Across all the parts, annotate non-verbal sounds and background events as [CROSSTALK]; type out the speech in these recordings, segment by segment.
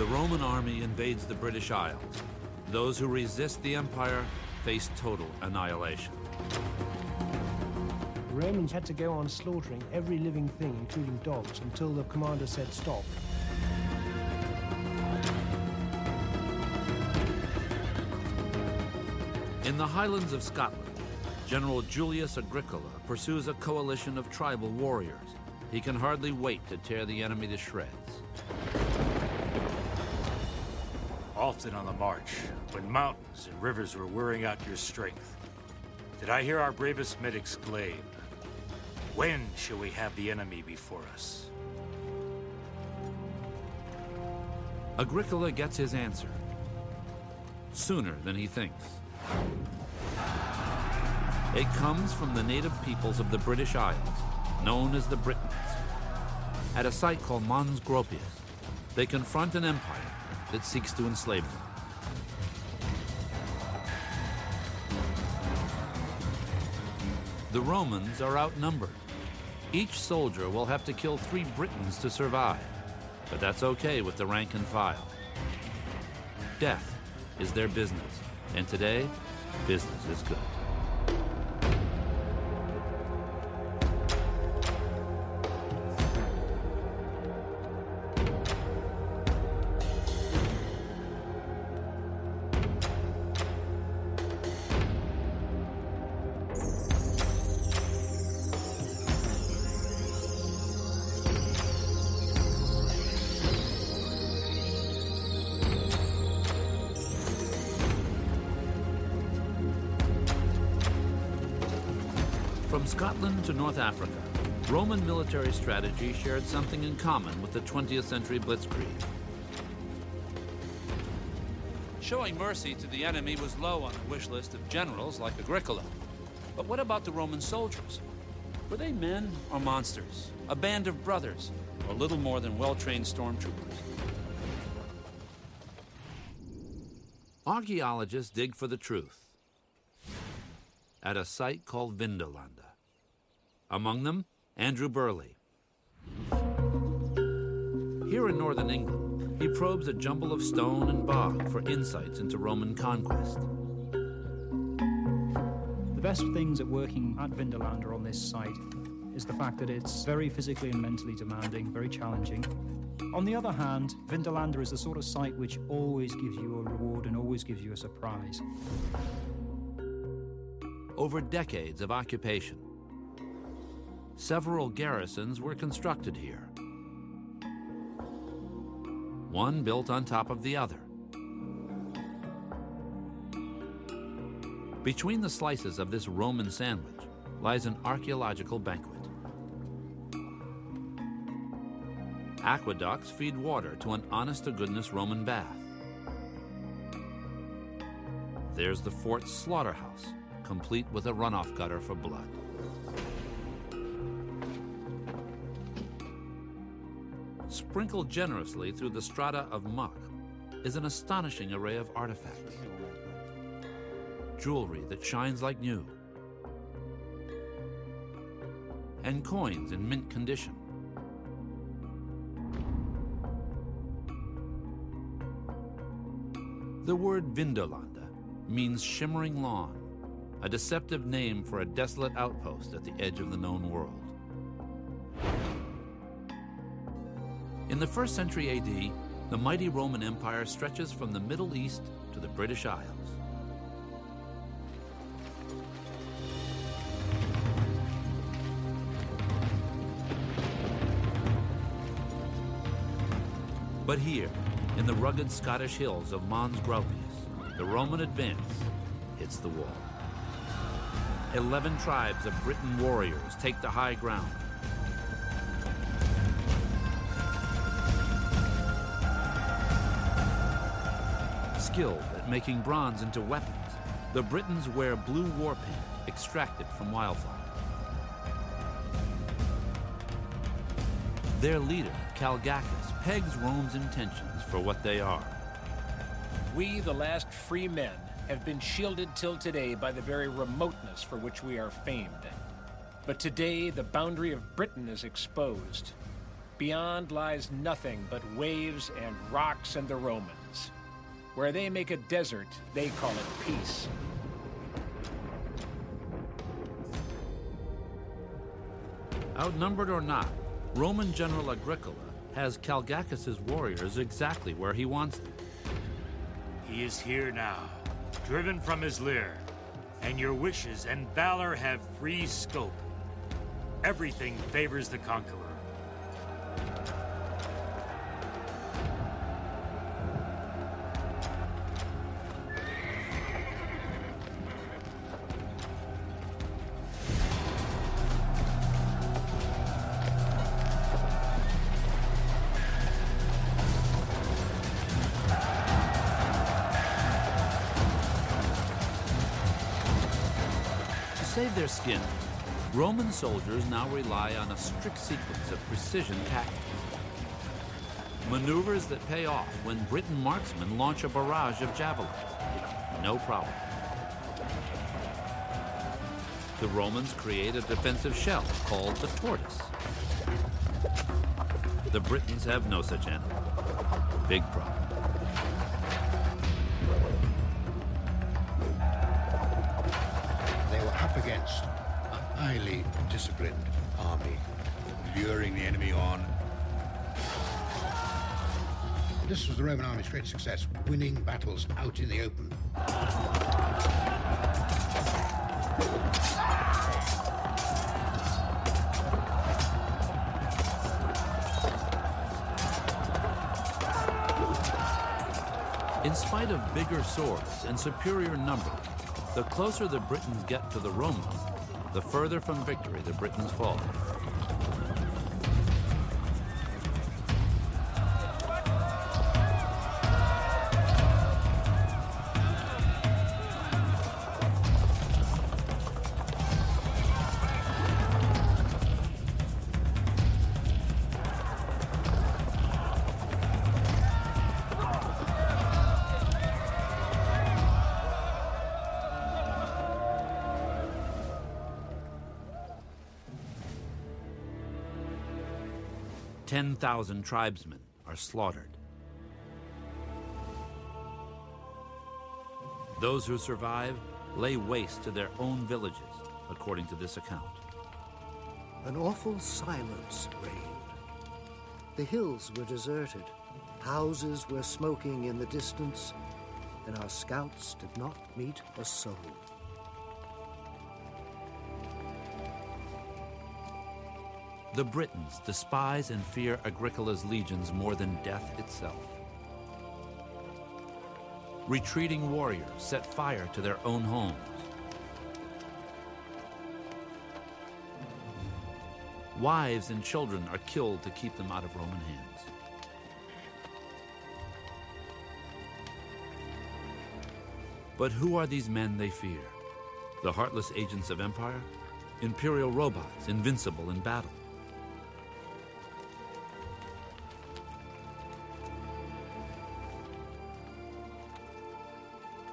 The Roman army invades the British Isles. Those who resist the empire face total annihilation. The Romans had to go on slaughtering every living thing, including dogs, until the commander said stop. In the highlands of Scotland, General Julius Agricola pursues a coalition of tribal warriors. He can hardly wait to tear the enemy to shreds. Often on the march, when mountains and rivers were wearing out your strength, did I hear our bravest men exclaim, When shall we have the enemy before us? Agricola gets his answer sooner than he thinks. It comes from the native peoples of the British Isles, known as the Britons. At a site called Mons Graupius, they confront an empire that seeks to enslave them. The Romans are outnumbered. Each soldier will have to kill three Britons to survive, but that's okay with the rank and file. Death is their business, and today, business is good. Scotland to North Africa, Roman military strategy shared something in common with the 20th century blitzkrieg. Showing mercy to the enemy was low on the wish list of generals like Agricola. But what about the Roman soldiers? Were they men or monsters? A band of brothers, or little more than well trained stormtroopers? Archaeologists dig for the truth at a site called Vindolanda. Among them, Andrew Birley. Here in northern England, he probes a jumble of stone and bog for insights into Roman conquest. The best things at working at Vindolanda on this site is the fact that it's very physically and mentally demanding, very challenging. On the other hand, Vindolanda is the sort of site which always gives you a reward and always gives you a surprise. Over decades of occupation, several garrisons were constructed here. One built on top of the other. Between the slices of this Roman sandwich lies an archaeological banquet. Aqueducts feed water to an honest to goodness Roman bath. There's the fort's slaughterhouse, complete with a runoff gutter for blood. Sprinkled generously through the strata of muck is an astonishing array of artifacts. Jewelry that shines like new, and coins in mint condition. The word Vindolanda means shimmering lawn, a deceptive name for a desolate outpost at the edge of the known world. In the first century AD, the mighty Roman Empire stretches from the Middle East to the British Isles. But here, in the rugged Scottish hills of Mons Graupius, the Roman advance hits the wall. Eleven tribes of Briton warriors take the high ground. Skilled at making bronze into weapons, the Britons wear blue war paint extracted from wildfire. Their leader, Calgacus, pegs Rome's intentions for what they are. We, the last free men, have been shielded till today by the very remoteness for which we are famed. But today, the boundary of Britain is exposed. Beyond lies nothing but waves and rocks and the Romans. Where they make a desert, they call it peace. Outnumbered or not, Roman General Agricola has Calgacus's warriors exactly where he wants them. He is here now, driven from his lair, and your wishes and valor have free scope. Everything favors the conqueror. Their skin, Roman soldiers now rely on a strict sequence of precision tactics. Maneuvers that pay off when Briton marksmen launch a barrage of javelins. No problem. The Romans create a defensive shell called the tortoise. The Britons have no such animal. Big problem. Up against a highly disciplined army, luring the enemy on. This was the Roman army's great success, winning battles out in the open. In spite of bigger swords and superior numbers, the closer the Britons get to the Romans, the further from victory the Britons fall. Ten thousand tribesmen are slaughtered. Those who survive lay waste to their own villages, according to this account. An awful silence reigned. The hills were deserted, houses were smoking in the distance, and our scouts did not meet a soul. The Britons despise and fear Agricola's legions more than death itself. Retreating warriors set fire to their own homes. Wives and children are killed to keep them out of Roman hands. But who are these men they fear? The heartless agents of empire? Imperial robots, invincible in battle?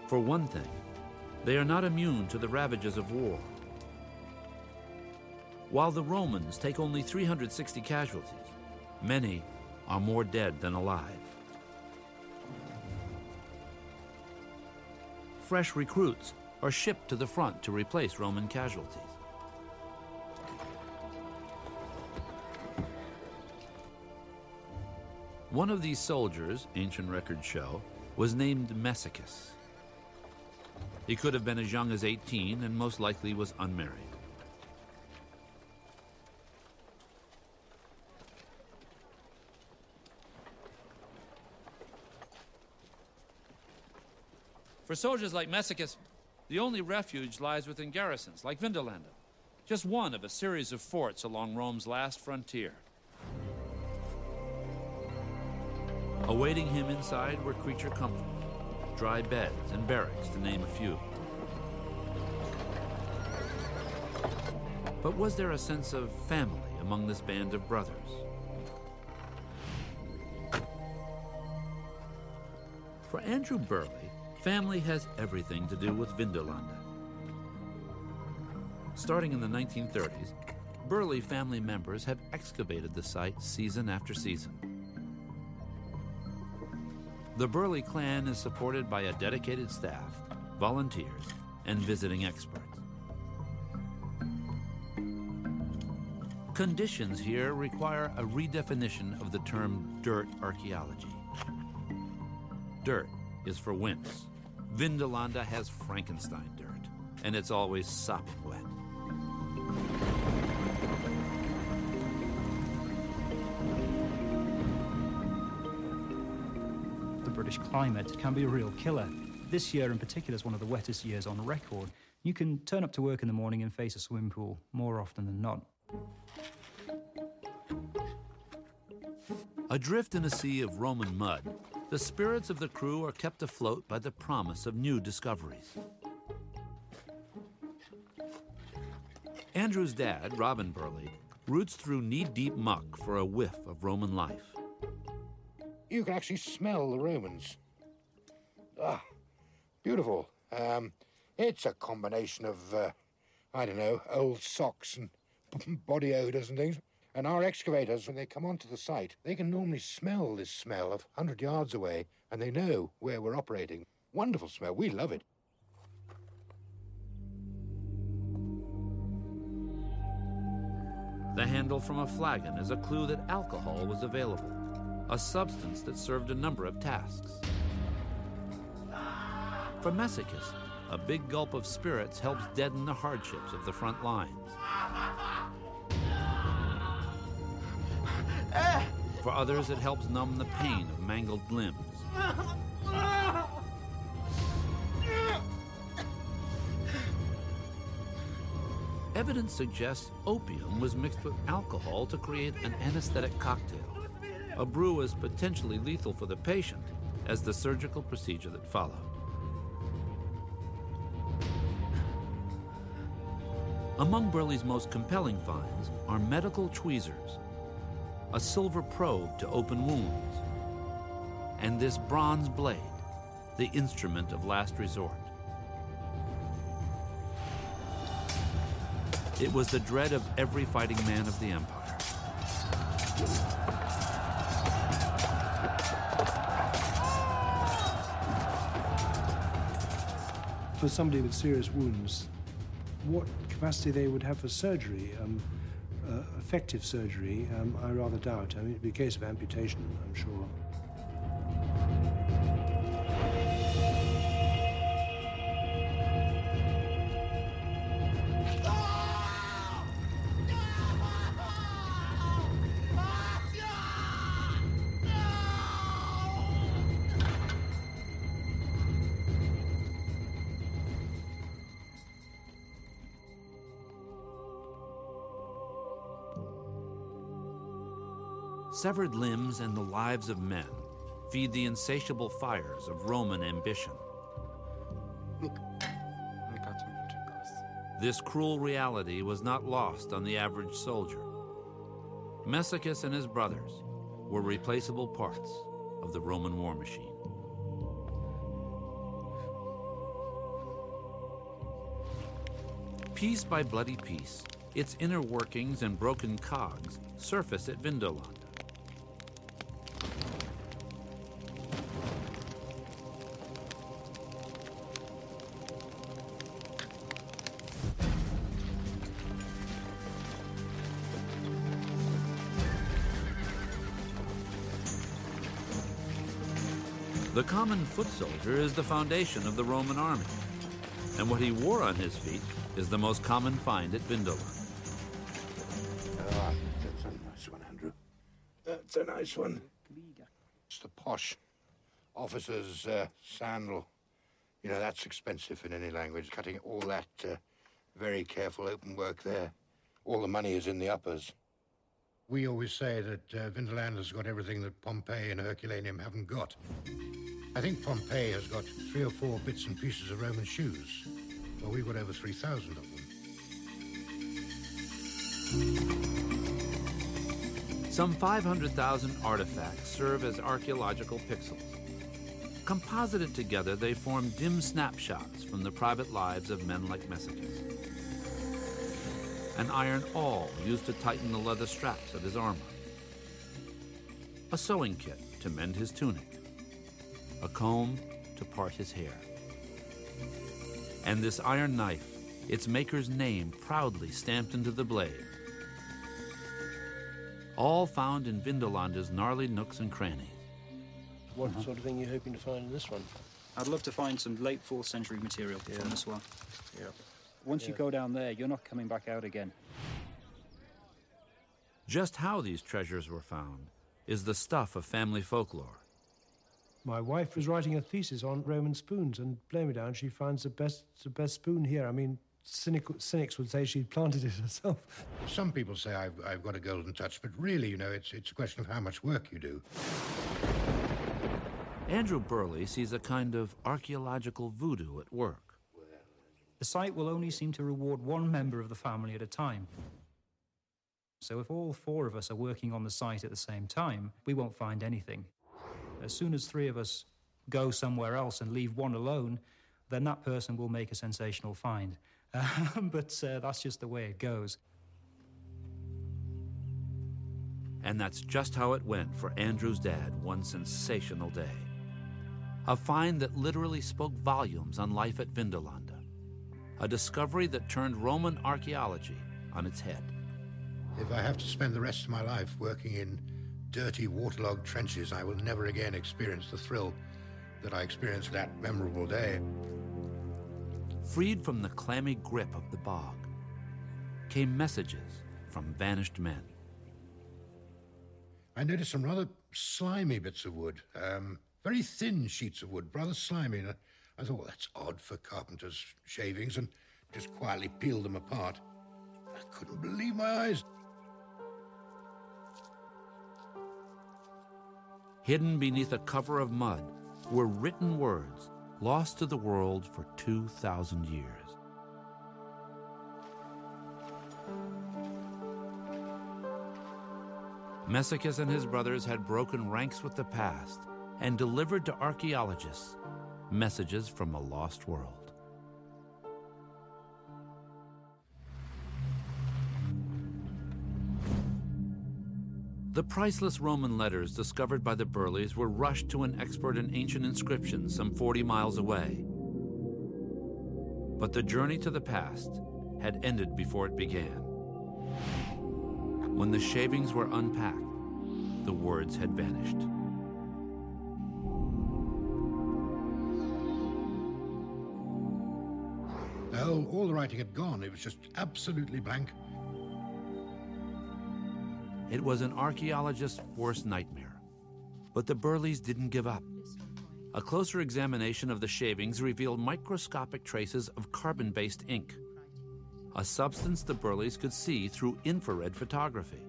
For one thing, they are not immune to the ravages of war. While the Romans take only 360 casualties, many are more dead than alive. Fresh recruits are shipped to the front to replace Roman casualties. One of these soldiers, ancient records show, was named Messicus. He could have been as young as 18 and most likely was unmarried. For soldiers like Messicus, the only refuge lies within garrisons, like Vindolanda, just one of a series of forts along Rome's last frontier. Awaiting him inside were creature comforts, dry beds, and barracks, to name a few. But was there a sense of family among this band of brothers? For Andrew Birley, family has everything to do with Vindolanda. Starting in the 1930s, Birley family members have excavated the site season after season. The Birley clan is supported by a dedicated staff, volunteers, and visiting experts. Conditions here require a redefinition of the term dirt archaeology. Dirt is for wimps. Vindolanda has Frankenstein dirt, and it's always sopping wet. British climate can be a real killer. This year in particular is one of the wettest years on record. You can turn up to work in the morning and face a swimming pool more often than not. Adrift in a sea of Roman mud, the spirits of the crew are kept afloat by the promise of new discoveries. Andrew's dad, Robin Birley, roots through knee deep muck for a whiff of Roman life. You can actually smell the Romans. Ah, beautiful. Um, it's a combination of, uh, I don't know, old socks and [LAUGHS] body odours and things. And our excavators, when they come onto the site, they can normally smell this smell of 100 yards away, and they know where we're operating. Wonderful smell. We love it. The handle from a flagon is a clue that alcohol was available, a substance that served a number of tasks. For Messicus, a big gulp of spirits helps deaden the hardships of the front lines. For others, it helps numb the pain of mangled limbs. Evidence suggests opium was mixed with alcohol to create an anesthetic cocktail, a brew as potentially lethal for the patient as the surgical procedure that followed. Among Birley's most compelling finds are medical tweezers, a silver probe to open wounds, and this bronze blade, the instrument of last resort. It was the dread of every fighting man of the Empire. For somebody with serious wounds, what capacity they would have for surgery, um, uh, effective surgery, um, I rather doubt. I mean, it'd be a case of amputation, I'm sure. Severed limbs and the lives of men feed the insatiable fires of Roman ambition. This cruel reality was not lost on the average soldier. Messicus and his brothers were replaceable parts of the Roman war machine. Piece by bloody piece, its inner workings and broken cogs surface at Vindolanda. The common foot soldier is the foundation of the Roman army, and what he wore on his feet is the most common find at Vindolanda. Ah, that's a nice one, Andrew. That's a nice one. It's the posh officer's uh, sandal. You know, that's expensive in any language. Cutting all that uh, very careful open work there. All the money is in the uppers. We always say that uh, Vindolanda's got everything that Pompeii and Herculaneum haven't got. I think Pompeii has got three or four bits and pieces of Roman shoes. Well, we've got over 3,000 of them. Some 500,000 artifacts serve as archaeological pixels. Composited together, they form dim snapshots from the private lives of men like Messicus. An iron awl used to tighten the leather straps of his armor, a sewing kit to mend his tunic, a comb to part his hair. And this iron knife, its maker's name proudly stamped into the blade. All found in Vindolanda's gnarly nooks and crannies. What sort of thing are you hoping to find in this one? I'd love to find some late 4th century material Yeah. from this one. Yeah. Once you go down there, you're not coming back out again. Just how these treasures were found is the stuff of family folklore. My wife was writing a thesis on Roman spoons, and blame me down, she finds the best, the best spoon here. I mean, cynic, cynics would say she planted it [LAUGHS] herself. Some people say I've, I've got a golden touch, but really, you know, it's, it's a question of how much work you do. Andrew Birley sees a kind of archaeological voodoo at work. The site will only seem to reward one member of the family at a time. So if all four of us are working on the site at the same time, we won't find anything. As soon as three of us go somewhere else and leave one alone, then that person will make a sensational find. Um, [LAUGHS] but uh, that's just the way it goes. And that's just how it went for Andrew's dad one sensational day. A find that literally spoke volumes on life at Vindolanda. A discovery that turned Roman archaeology on its head. If I have to spend the rest of my life working in dirty, waterlogged trenches, I will never again experience the thrill that I experienced that memorable day. Freed from the clammy grip of the bog, came messages from vanished men. I noticed some rather slimy bits of wood, um, very thin sheets of wood, rather slimy. And I, thought, well, that's odd for carpenters' shavings, and just quietly peeled them apart. I couldn't believe my eyes. Hidden beneath a cover of mud were written words lost to the world for 2,000 years. Messicus and his brothers had broken ranks with the past and delivered to archaeologists messages from a lost world. The priceless Roman letters discovered by the Birleys were rushed to an expert in ancient inscriptions some 40 miles away. But the journey to the past had ended before it began. When the shavings were unpacked, the words had vanished. The writing had gone. It was just absolutely blank. It was an archaeologist's worst nightmare. But the Birleys didn't give up. A closer examination of the shavings revealed microscopic traces of carbon based ink, a substance the Birleys could see through infrared photography.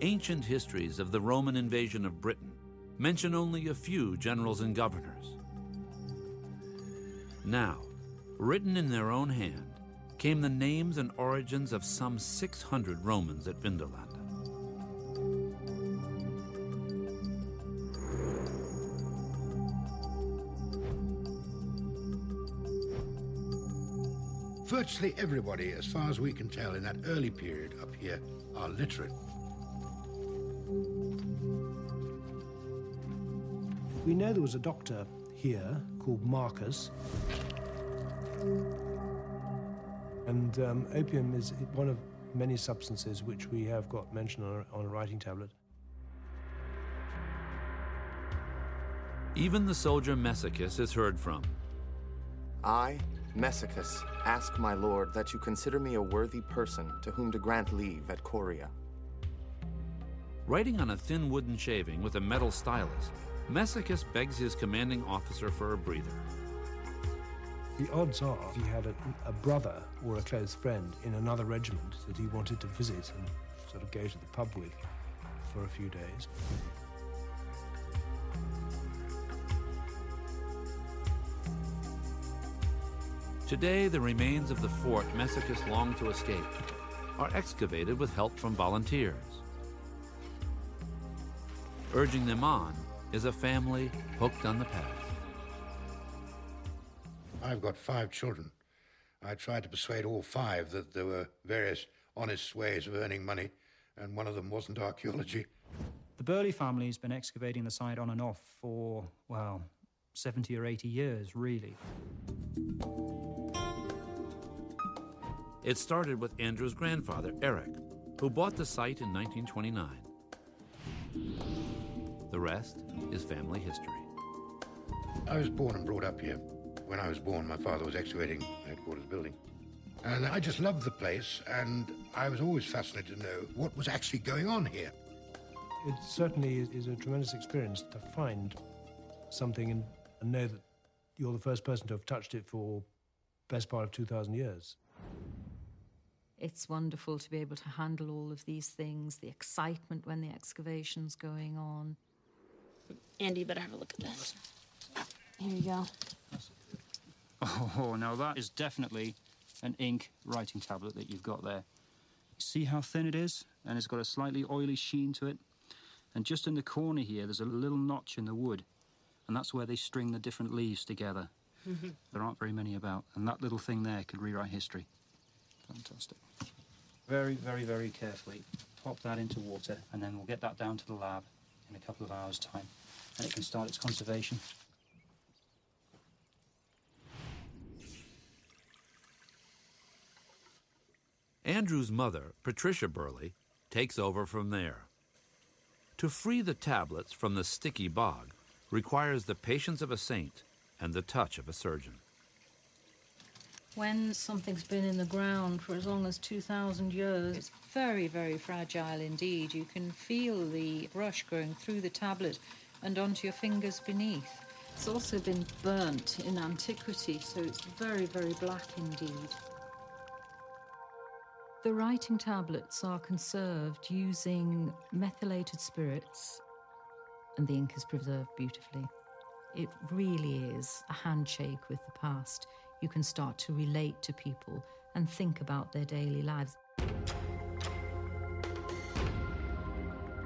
Ancient histories of the Roman invasion of Britain mention only a few generals and governors. Now, written in their own hand, came the names and origins of some 600 Romans at Vindolanda. Virtually everybody, as far as we can tell, in that early period up here are literate. We know there was a doctor here called Marcus. And um, opium is one of many substances which we have got mentioned on a, on a writing tablet. Even the soldier Messicus is heard from. I, Messicus, ask my lord that you consider me a worthy person to whom to grant leave at Coria. Writing on a thin wooden shaving with a metal stylus, Messicus begs his commanding officer for a breather. The odds are, if he had a, a brother or a close friend in another regiment that he wanted to visit and sort of go to the pub with for a few days. Today, the remains of the fort Messicus longed to escape are excavated with help from volunteers. Urging them on is a family hooked on the past. I've got five children. I tried to persuade all five that there were various honest ways of earning money, and one of them wasn't archaeology. The Birley family has been excavating the site on and off for, well, 70 or 80 years, really. It started with Andrew's grandfather, Eric, who bought the site in 1929. The rest is family history. I was born and brought up here. When I was born, my father was excavating the headquarters building. And I just loved the place, and I was always fascinated to know what was actually going on here. It certainly is, is a tremendous experience to find something and, and know that you're the first person to have touched it for best part of 2,000 years. It's wonderful to be able to handle all of these things, the excitement when the excavation's going on. Andy, you better have a look at this. Here you go. Oh, now that is definitely an ink writing tablet that you've got there. See how thin it is? And it's got a slightly oily sheen to it. And just in the corner here, there's a little notch in the wood. And that's where they string the different leaves together. Mhm. There aren't very many about. And that little thing there could rewrite history. Fantastic. Very, very, very carefully pop that into water, and then we'll get that down to the lab in a couple of hours' time. And it can start its conservation. Andrew's mother, Patricia Birley, takes over from there. To free the tablets from the sticky bog requires the patience of a saint and the touch of a surgeon. When something's been in the ground for as long as 2,000 years, it's very, very fragile indeed. You can feel the brush going through the tablet and onto your fingers beneath. It's also been burnt in antiquity, so it's very, very black indeed. The writing tablets are conserved using methylated spirits, and the ink is preserved beautifully. It really is a handshake with the past. You can start to relate to people and think about their daily lives.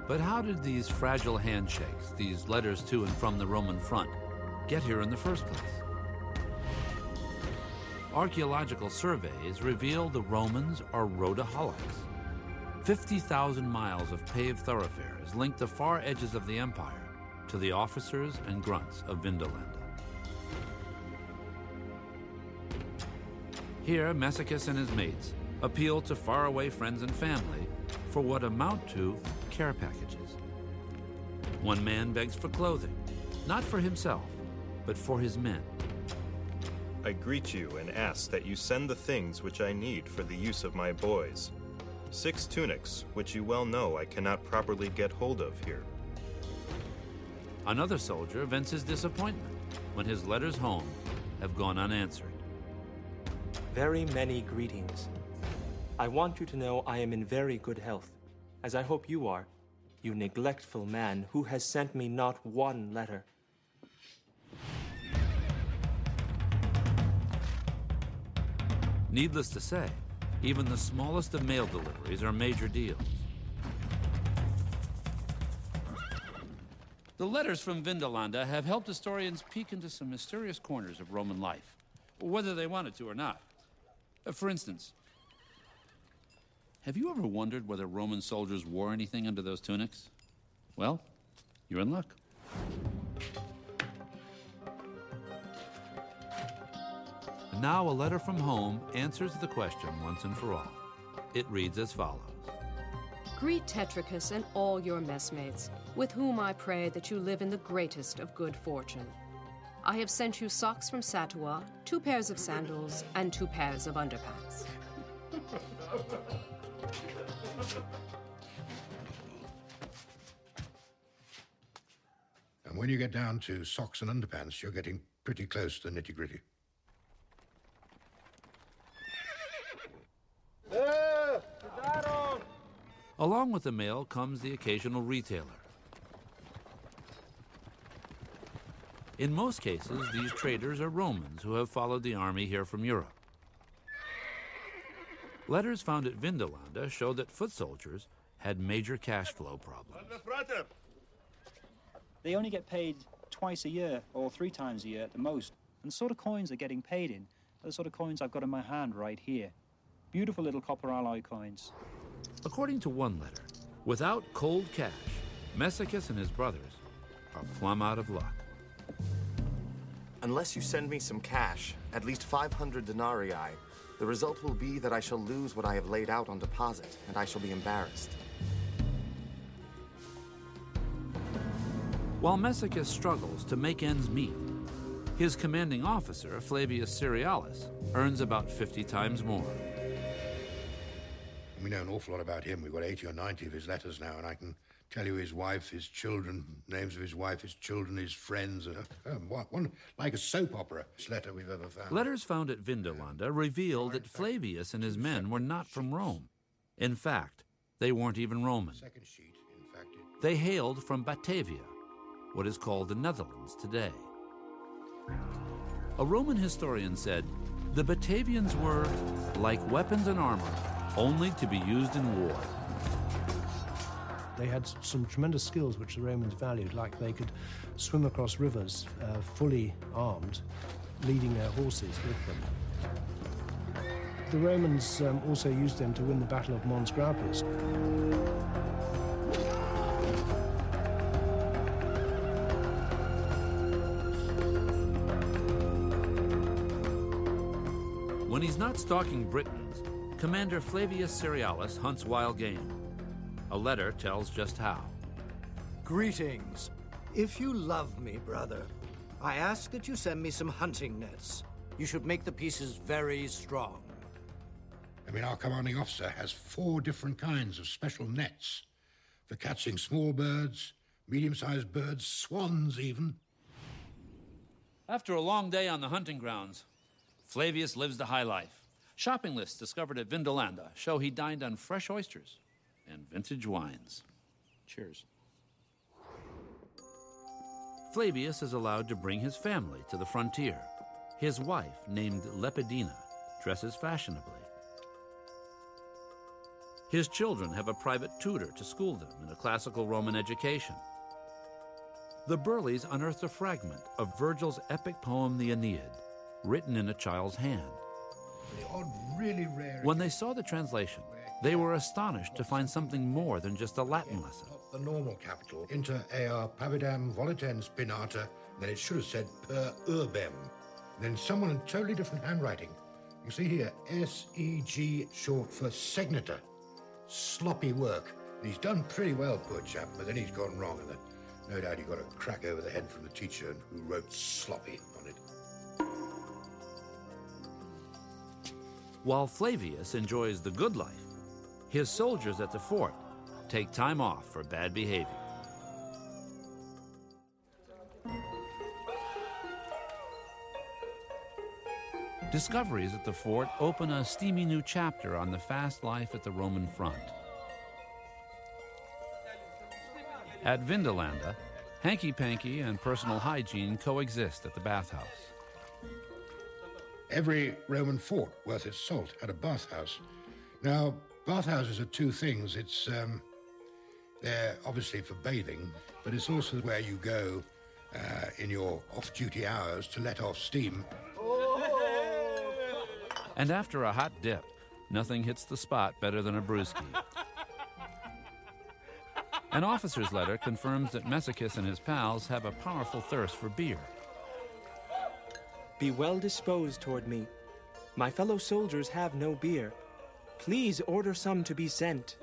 But how did these fragile handshakes, these letters to and from the Roman front, get here in the first place? Archaeological surveys reveal the Romans are roadaholics. 50,000 miles of paved thoroughfares link the far edges of the empire to the officers and grunts of Vindolanda. Here, Messicus and his mates appeal to faraway friends and family for what amount to care packages. One man begs for clothing, not for himself, but for his men. I greet you and ask that you send the things which I need for the use of my boys. Six tunics, which you well know I cannot properly get hold of here. Another soldier vents his disappointment when his letters home have gone unanswered. Very many greetings. I want you to know I am in very good health, as I hope you are, you neglectful man who has sent me not one letter. Needless to say, even the smallest of mail deliveries are major deals. The letters from Vindolanda have helped historians peek into some mysterious corners of Roman life, whether they wanted to or not. For instance, have you ever wondered whether Roman soldiers wore anything under those tunics? Well, you're in luck. And now a letter from home answers the question once and for all. It reads as follows Greet Tetricus and all your messmates, with whom I pray that you live in the greatest of good fortune. I have sent you socks from Satua, two pairs of sandals, and two pairs of underpants. [LAUGHS] [LAUGHS] And when you get down to socks and underpants, you're getting pretty close to the nitty gritty. Along with the mail comes the occasional retailer. In most cases, these traders are Romans who have followed the army here from Europe. Letters found at Vindolanda show that foot soldiers had major cash flow problems. They only get paid twice a year or three times a year at the most. And the sort of coins they're getting paid in are the sort of coins I've got in my hand right here. Beautiful little copper alloy coins. According to one letter, without cold cash, Messicus and his brothers are plumb out of luck. Unless you send me some cash, at least 500 denarii, the result will be that I shall lose what I have laid out on deposit, and I shall be embarrassed. While Messicus struggles to make ends meet, his commanding officer, Flavius Cerealis, earns about 50 times more. We know an awful lot about him. We've got 80 or 90 of his letters now, and I can tell you his wife, his children, names of his wife, his children, his friends. Uh, um, what, one, like a soap opera this letter we've ever found. Letters found at Vindolanda reveal that Flavius and his men were not from Rome. In fact, they weren't even Roman. Second sheet, in fact. They hailed from Batavia, what is called the Netherlands today. A Roman historian said the Batavians were like weapons and armor, only to be used in war. They had some tremendous skills which the Romans valued, like they could swim across rivers uh, fully armed, leading their horses with them. The Romans um, also used them to win the Battle of Mons Graupius. When he's not stalking Britons, Commander Flavius Cerealis hunts wild game. A letter tells just how. Greetings. If you love me, brother, I ask that you send me some hunting nets. You should make the pieces very strong. I mean, our commanding officer has four different kinds of special nets for catching small birds, medium sized birds, swans even. After a long day on the hunting grounds, Flavius lives the high life. Shopping lists discovered at Vindolanda show he dined on fresh oysters and vintage wines. Cheers. Flavius is allowed to bring his family to the frontier. His wife, named Lepidina, dresses fashionably. His children have a private tutor to school them in a classical Roman education. The Birleys unearthed a fragment of Virgil's epic poem, The Aeneid, written in a child's hand. The odd, really rare. When they saw the translation, they were astonished to find something more than just a Latin lesson. The normal capital, inter ea pavidam volitem spinata, then it should have said per urbem. Then someone in totally different handwriting. You see here, S E G, short for segnita. Sloppy work. And he's done pretty well, poor chap, but then he's gone wrong, and then no doubt he got a crack over the head from the teacher who wrote sloppy on it. While Flavius enjoys the good life, his soldiers at the fort take time off for bad behavior. Discoveries at the fort open a steamy new chapter on the fast life at the Roman front. At Vindolanda, hanky panky and personal hygiene coexist at the bathhouse. Every Roman fort worth its salt had a bathhouse. Now, bathhouses are two things. It's um, they're obviously for bathing, but it's also where you go uh, in your off-duty hours to let off steam. [LAUGHS] And after a hot dip, nothing hits the spot better than a brewski. [LAUGHS] An officer's letter confirms that Messicus and his pals have a powerful thirst for beer. Be well disposed toward me. My fellow soldiers have no beer. Please order some to be sent.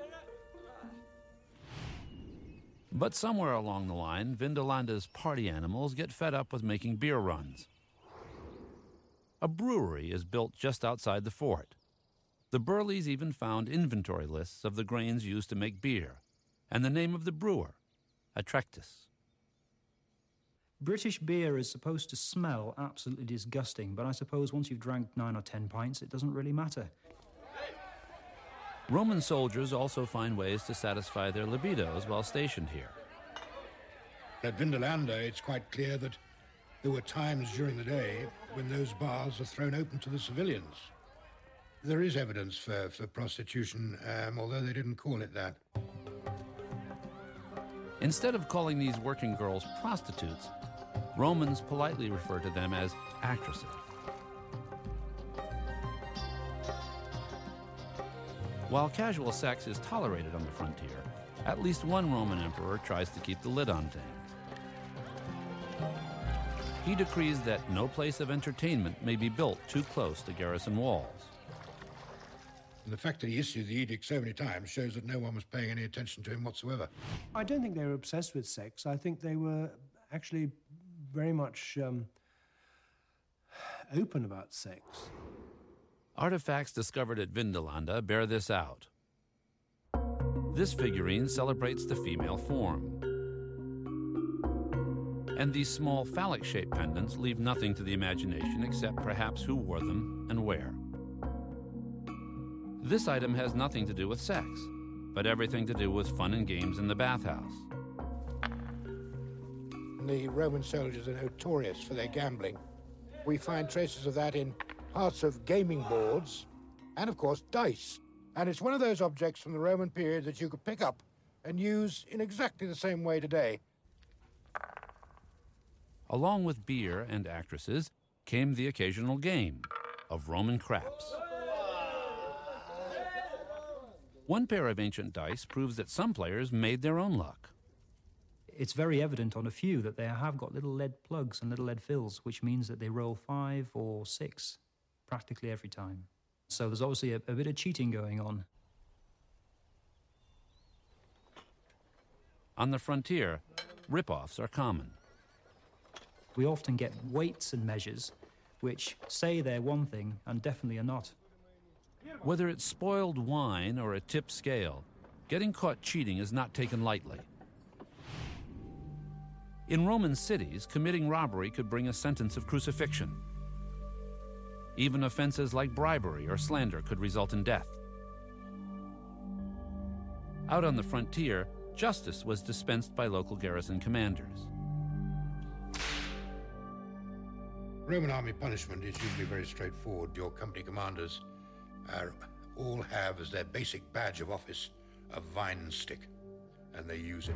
But somewhere along the line, Vindolanda's party animals get fed up with making beer runs. A brewery is built just outside the fort. The Birleys even found inventory lists of the grains used to make beer, and the name of the brewer, Atrectus. British beer is supposed to smell absolutely disgusting, but I suppose once you've drank nine or ten pints, it doesn't really matter. Roman soldiers also find ways to satisfy their libidos while stationed here. At Vindolanda, it's quite clear that there were times during the day when those bars are thrown open to the civilians. There is evidence for, for prostitution, um, although they didn't call it that. Instead of calling these working girls prostitutes, Romans politely refer to them as actresses. While casual sex is tolerated on the frontier, at least one Roman emperor tries to keep the lid on things. He decrees that no place of entertainment may be built too close to garrison walls. And the fact that he issued the edict so many times shows that no one was paying any attention to him whatsoever. I don't think they were obsessed with sex. I think they were actually very much um, open about sex. Artifacts discovered at Vindolanda bear this out. This figurine celebrates the female form. And these small phallic shaped pendants leave nothing to the imagination except perhaps who wore them and where. This item has nothing to do with sex, but everything to do with fun and games in the bathhouse. The Roman soldiers are notorious for their gambling. We find traces of that in parts of gaming boards and, of course, dice. And it's one of those objects from the Roman period that you could pick up and use in exactly the same way today. Along with beer and actresses came the occasional game of Roman craps. One pair of ancient dice proves that some players made their own luck. It's very evident on a few that they have got little lead plugs and little lead fills, which means that they roll five or six practically every time. So there's obviously a, a bit of cheating going on. On the frontier, rip-offs are common. We often get weights and measures which say they're one thing and definitely are not. Whether it's spoiled wine or a tip scale, getting caught cheating is not taken lightly. In Roman cities, committing robbery could bring a sentence of crucifixion. Even offenses like bribery or slander could result in death. Out on the frontier, justice was dispensed by local garrison commanders. Roman army punishment is usually very straightforward. Your company commanders are, all have as their basic badge of office a vine stick, and they use it.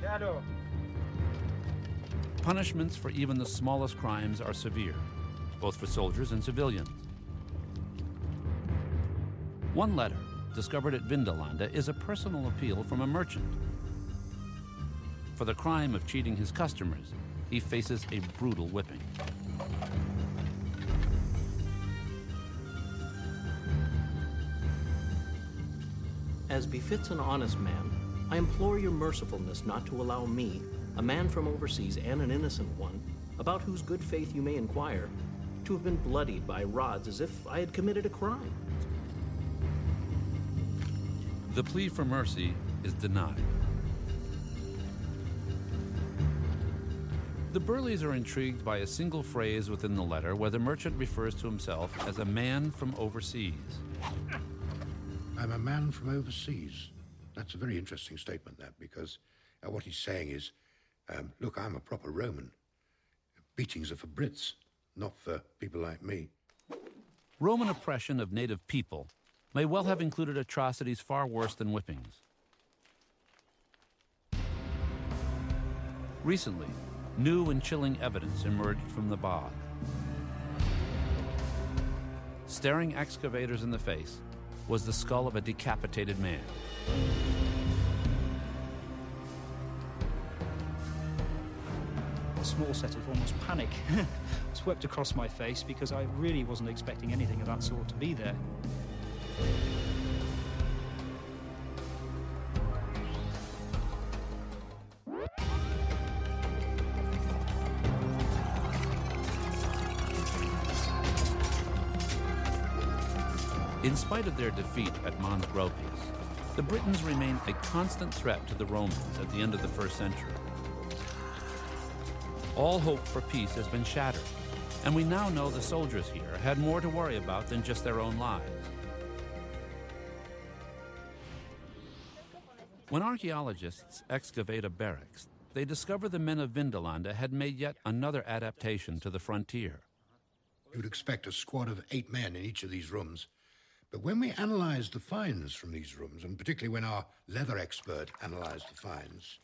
Shadow. Punishments for even the smallest crimes are severe, both for soldiers and civilians. One letter, discovered at Vindolanda, is a personal appeal from a merchant. For the crime of cheating his customers, he faces a brutal whipping. As befits an honest man, I implore your mercifulness not to allow me, a man from overseas and an innocent one, about whose good faith you may inquire, to have been bloodied by rods as if I had committed a crime. The plea for mercy is denied. The Birleys are intrigued by a single phrase within the letter where the merchant refers to himself as a man from overseas. I'm a man from overseas. That's a very interesting statement, that, because what he's saying is, um, look, I'm a proper Roman. Beatings are for Brits, not for people like me. Roman oppression of native people may well have included atrocities far worse than whippings. Recently, new and chilling evidence emerged from the bog. Staring excavators in the face was the skull of a decapitated man. A small set of almost panic [LAUGHS] swept across my face because I really wasn't expecting anything of that sort to be there. In spite of their defeat at Mons Graupius, the Britons remained a constant threat to the Romans at the end of the first century. All hope for peace has been shattered, and we now know the soldiers here had more to worry about than just their own lives. When archaeologists excavate a barracks, they discover the men of Vindolanda had made yet another adaptation to the frontier. You'd expect a squad of eight men in each of these rooms. But when we analysed the finds from these rooms, and particularly when our leather expert analysed the finds,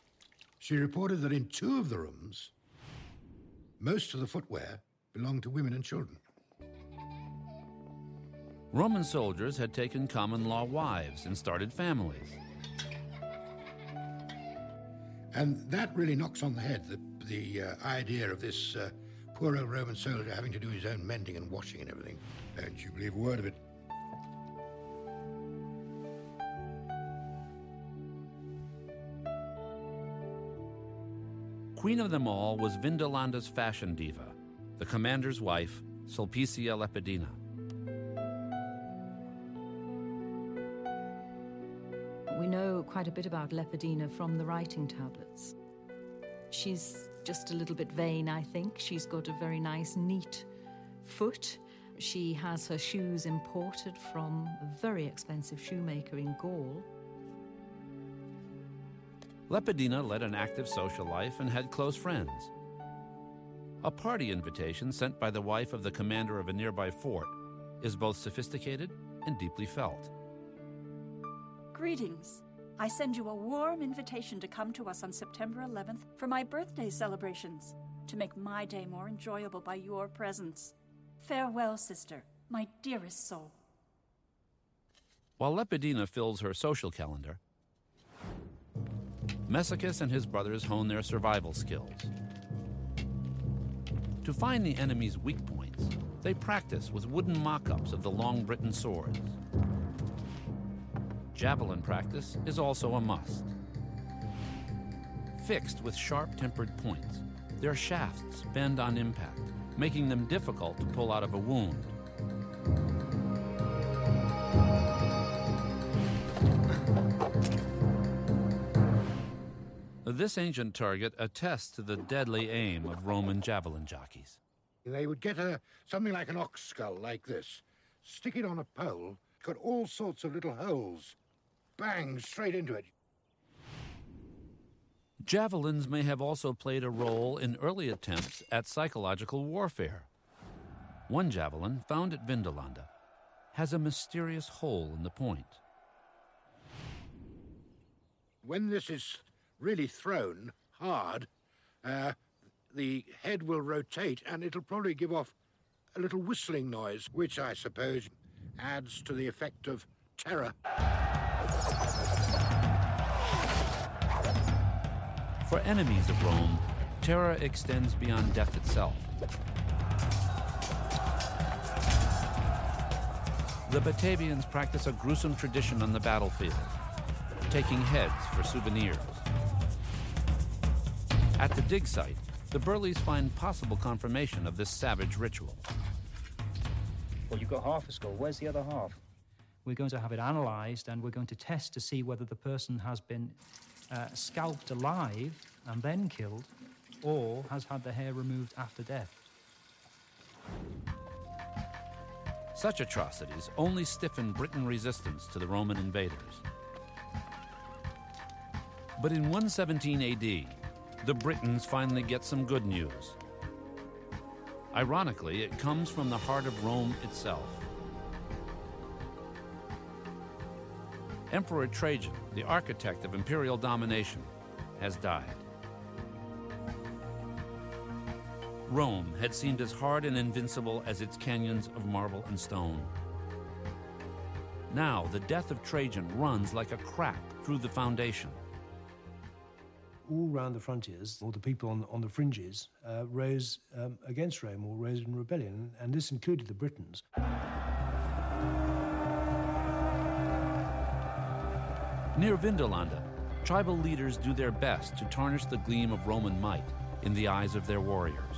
She reported that in two of the rooms, most of the footwear belonged to women and children. Roman soldiers had taken common law wives and started families. And that really knocks on the head the, the uh, idea of this uh, poor old Roman soldier having to do his own mending and washing and everything. Don't you believe a word of it. Queen of them all was Vindolanda's fashion diva, the commander's wife, Sulpicia Lepidina. We know quite a bit about Lepidina from the writing tablets. She's just a little bit vain, I think. She's got a very nice, neat foot. She has her shoes imported from a very expensive shoemaker in Gaul. Lepidina led an active social life and had close friends. A party invitation sent by the wife of the commander of a nearby fort is both sophisticated and deeply felt. Greetings. I send you a warm invitation to come to us on September 11th for my birthday celebrations, to make my day more enjoyable by your presence. Farewell, sister, my dearest soul. While Lepidina fills her social calendar, Messicus and his brothers hone their survival skills. To find the enemy's weak points, they practice with wooden mock ups of the Long Britain swords. Javelin practice is also a must. Fixed with sharp tempered points, their shafts bend on impact, making them difficult to pull out of a wound. This ancient target attests to the deadly aim of Roman javelin jockeys. They would get a, something like an ox skull like this, stick it on a pole, cut all sorts of little holes, bang straight into it. Javelins may have also played a role in early attempts at psychological warfare. One javelin, found at Vindolanda, has a mysterious hole in the point. When this is really thrown hard, uh, the head will rotate and it'll probably give off a little whistling noise, which I suppose adds to the effect of terror. For enemies of Rome, terror extends beyond death itself. The Batavians practice a gruesome tradition on the battlefield, taking heads for souvenirs. At the dig site, the Birleys find possible confirmation of this savage ritual. Well, you've got half a skull. Where's the other half? We're going to have it analysed and we're going to test to see whether the person has been uh, scalped alive and then killed or has had the hair removed after death. Such atrocities only stiffen Britain resistance to the Roman invaders. But in 117 AD, the Britons finally get some good news. Ironically, it comes from the heart of Rome itself. Emperor Trajan, the architect of imperial domination, has died. Rome had seemed as hard and invincible as its canyons of marble and stone. Now, the death of Trajan runs like a crack through the foundation. All round the frontiers, or the people on, on the fringes, uh, rose um, against Rome or rose in rebellion, and this included the Britons. Near Vindolanda, tribal leaders do their best to tarnish the gleam of Roman might in the eyes of their warriors.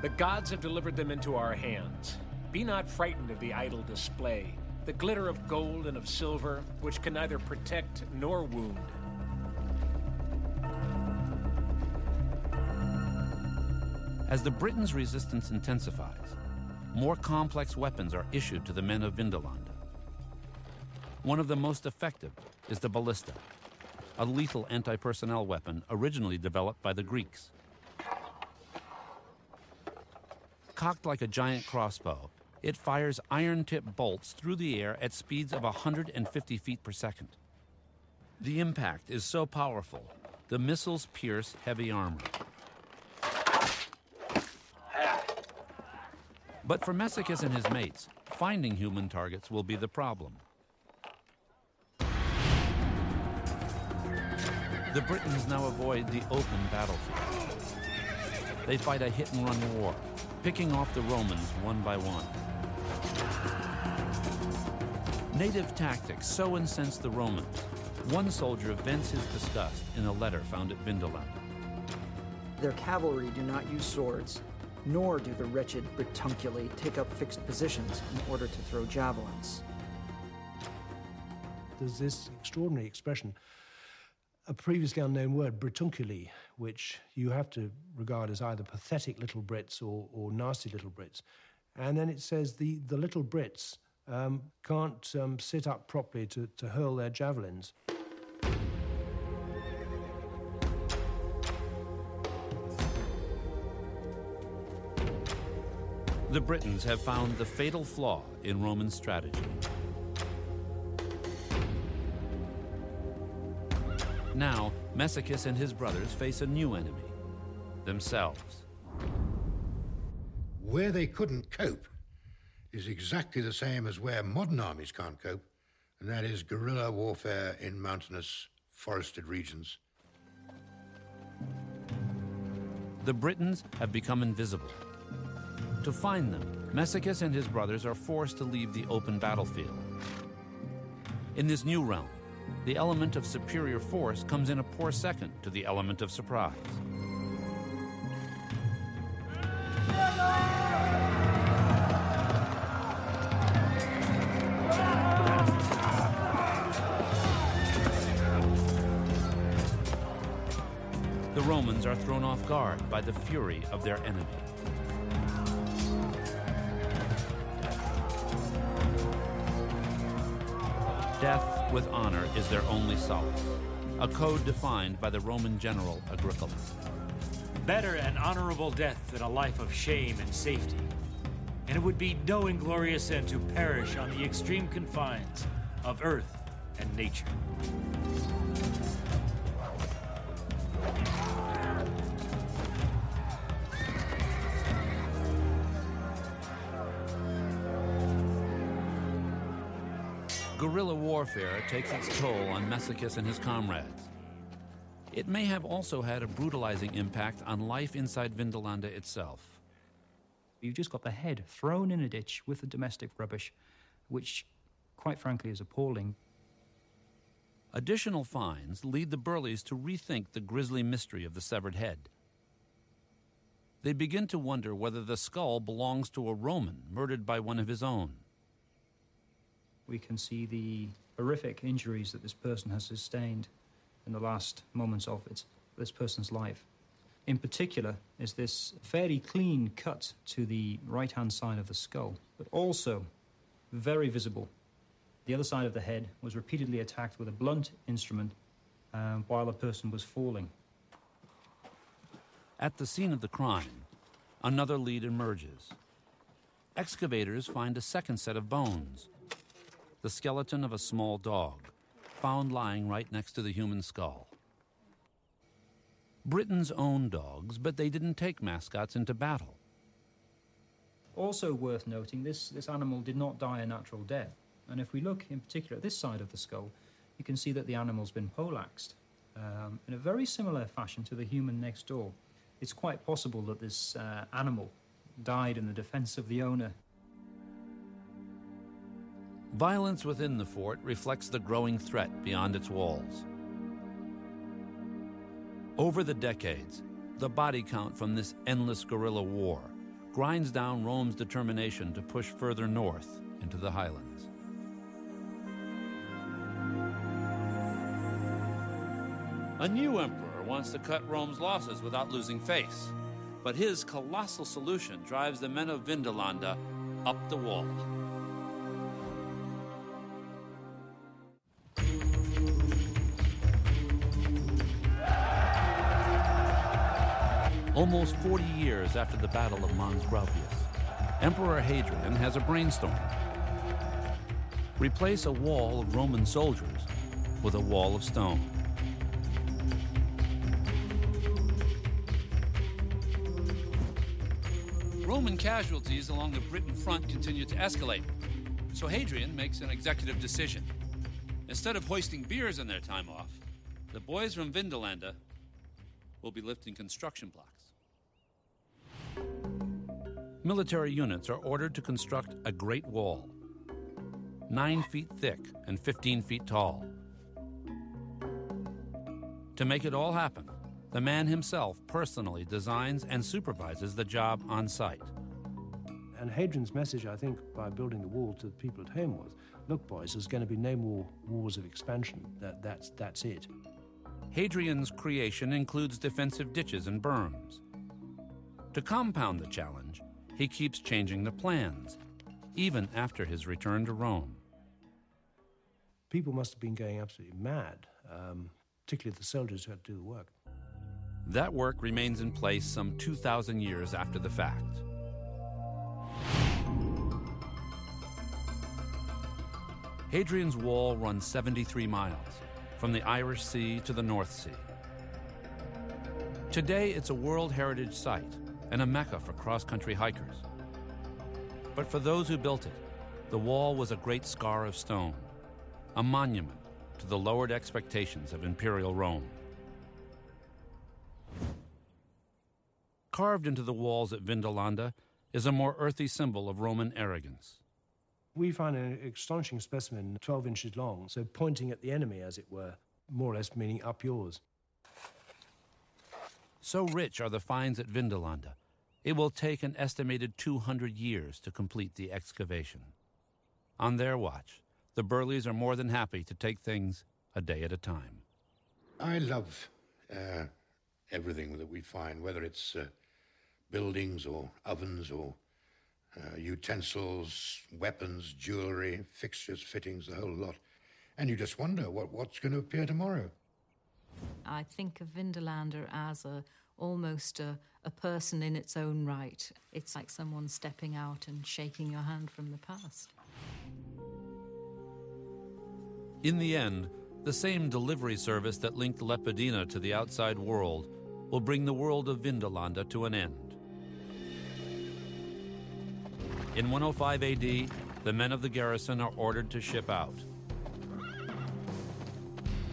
The gods have delivered them into our hands. Be not frightened of the idle display, the glitter of gold and of silver, which can neither protect nor wound. As the Britons' resistance intensifies, more complex weapons are issued to the men of Vindolanda. One of the most effective is the ballista, a lethal anti personnel weapon originally developed by the Greeks. Cocked like a giant crossbow, it fires iron tipped bolts through the air at speeds of 150 feet per second. The impact is so powerful the missiles pierce heavy armor. But for Messicus and his mates, finding human targets will be the problem. The Britons now avoid the open battlefield. They fight a hit and run war, picking off the Romans one by one. Native tactics so incensed the Romans, one soldier vents his disgust in a letter found at Vindolanda. Their cavalry do not use swords, nor do the wretched Britunculi take up fixed positions in order to throw javelins. There's this extraordinary expression, a previously unknown word, Britunculi, which you have to regard as either pathetic little Brits or, or nasty little Brits. And then it says the, the little Brits um, can't um, sit up properly to, to hurl their javelins. The Britons have found the fatal flaw in Roman strategy. Now, Messicus and his brothers face a new enemy themselves. Where they couldn't cope is exactly the same as where modern armies can't cope, and that is guerrilla warfare in mountainous, forested regions. The Britons have become invisible. To find them, Messicus and his brothers are forced to leave the open battlefield. In this new realm, the element of superior force comes in a poor second to the element of surprise. The Romans are thrown off guard by the fury of their enemy. With honor is their only solace, a code defined by the Roman general Agricola. Better an honorable death than a life of shame and safety. And it would be no inglorious end to perish on the extreme confines of earth and nature. Guerrilla warfare takes its toll on Messicus and his comrades. It may have also had a brutalizing impact on life inside Vindolanda itself. You've just got the head thrown in a ditch with the domestic rubbish, which, quite frankly, is appalling. Additional finds lead the Birleys to rethink the grisly mystery of the severed head. They begin to wonder whether the skull belongs to a Roman murdered by one of his own. We can see the horrific injuries that this person has sustained in the last moments of this person's life. In particular, is this fairly clean cut to the right hand side of the skull, but also very visible. The other side of the head was repeatedly attacked with a blunt instrument um, while the person was falling. At the scene of the crime, another lead emerges. Excavators find a second set of bones the skeleton of a small dog, found lying right next to the human skull. Britons own dogs, but they didn't take mascots into battle. Also worth noting, this, this animal did not die a natural death. And if we look in particular at this side of the skull, you can see that the animal's been poleaxed um, in a very similar fashion to the human next door. It's quite possible that this uh, animal died in the defense of the owner. Violence within the fort reflects the growing threat beyond its walls. Over the decades, the body count from this endless guerrilla war grinds down Rome's determination to push further north into the highlands. A new emperor wants to cut Rome's losses without losing face, but his colossal solution drives the men of Vindolanda up the wall. almost 40 years after the Battle of Mons Graupius, Emperor Hadrian has a brainstorm. Replace a wall of Roman soldiers with a wall of stone. Roman casualties along the Britain front continue to escalate, so Hadrian makes an executive decision. Instead of hoisting beers on their time off, the boys from Vindolanda will be lifting construction blocks. Military units are ordered to construct a great wall, nine feet thick and 15 feet tall. To make it all happen, the man himself personally designs and supervises the job on site. And Hadrian's message, I think, by building the wall to the people at home was look, boys, there's going to be no more wars of expansion. That, that's, that's it. Hadrian's creation includes defensive ditches and berms. To compound the challenge, he keeps changing the plans, even after his return to Rome. People must have been going absolutely mad, um, particularly the soldiers who had to do the work. That work remains in place some 2,000 years after the fact. Hadrian's Wall runs 73 miles, from the Irish Sea to the North Sea. Today, it's a World Heritage Site and a mecca for cross country hikers. But for those who built it, the wall was a great scar of stone, a monument to the lowered expectations of imperial Rome. Carved into the walls at Vindolanda is a more earthy symbol of Roman arrogance. We find an astonishing specimen 12 inches long, so pointing at the enemy, as it were, more or less meaning up yours. So rich are the finds at Vindolanda, it will take an estimated 200 years to complete the excavation. On their watch, the Birleys are more than happy to take things a day at a time. I love uh, everything that we find, whether it's uh, buildings or ovens or uh, utensils, weapons, jewelry, fixtures, fittings, the whole lot. And you just wonder what, what's going to appear tomorrow. I think of Vindolanda as a almost a, a person in its own right. It's like someone stepping out and shaking your hand from the past. In the end, the same delivery service that linked Lepidina to the outside world will bring the world of Vindolanda to an end. In 105 AD, the men of the garrison are ordered to ship out.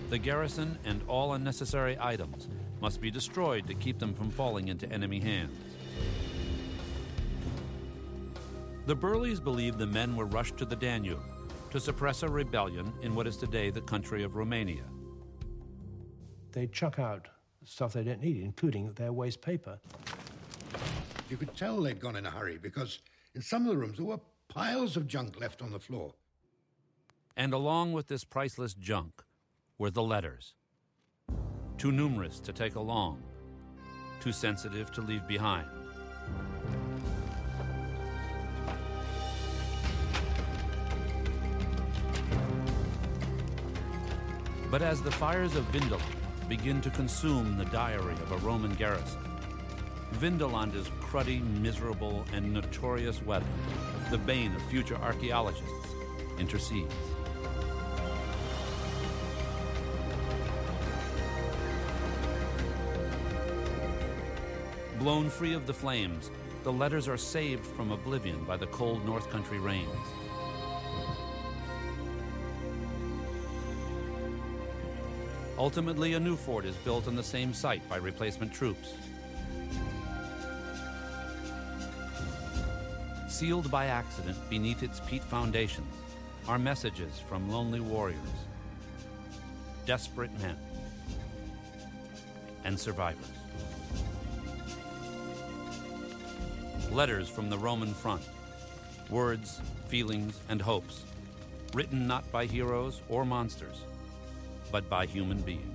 The garrison and all unnecessary items must be destroyed to keep them from falling into enemy hands. The Birleys believe the men were rushed to the Danube to suppress a rebellion in what is today the country of Romania. They chuck out stuff they don't need, including their waste paper. You could tell they'd gone in a hurry because in some of the rooms there were piles of junk left on the floor. And along with this priceless junk were the letters. Too numerous to take along, too sensitive to leave behind. But as the fires of Vindolanda begin to consume the diary of a Roman garrison, Vindolanda's cruddy, miserable, and notorious weather, the bane of future archaeologists, intercedes. Blown free of the flames, the letters are saved from oblivion by the cold North Country rains. Ultimately, a new fort is built on the same site by replacement troops. Sealed by accident beneath its peat foundations are messages from lonely warriors, desperate men, and survivors. Letters from the Roman front, words, feelings, and hopes, written not by heroes or monsters, but by human beings.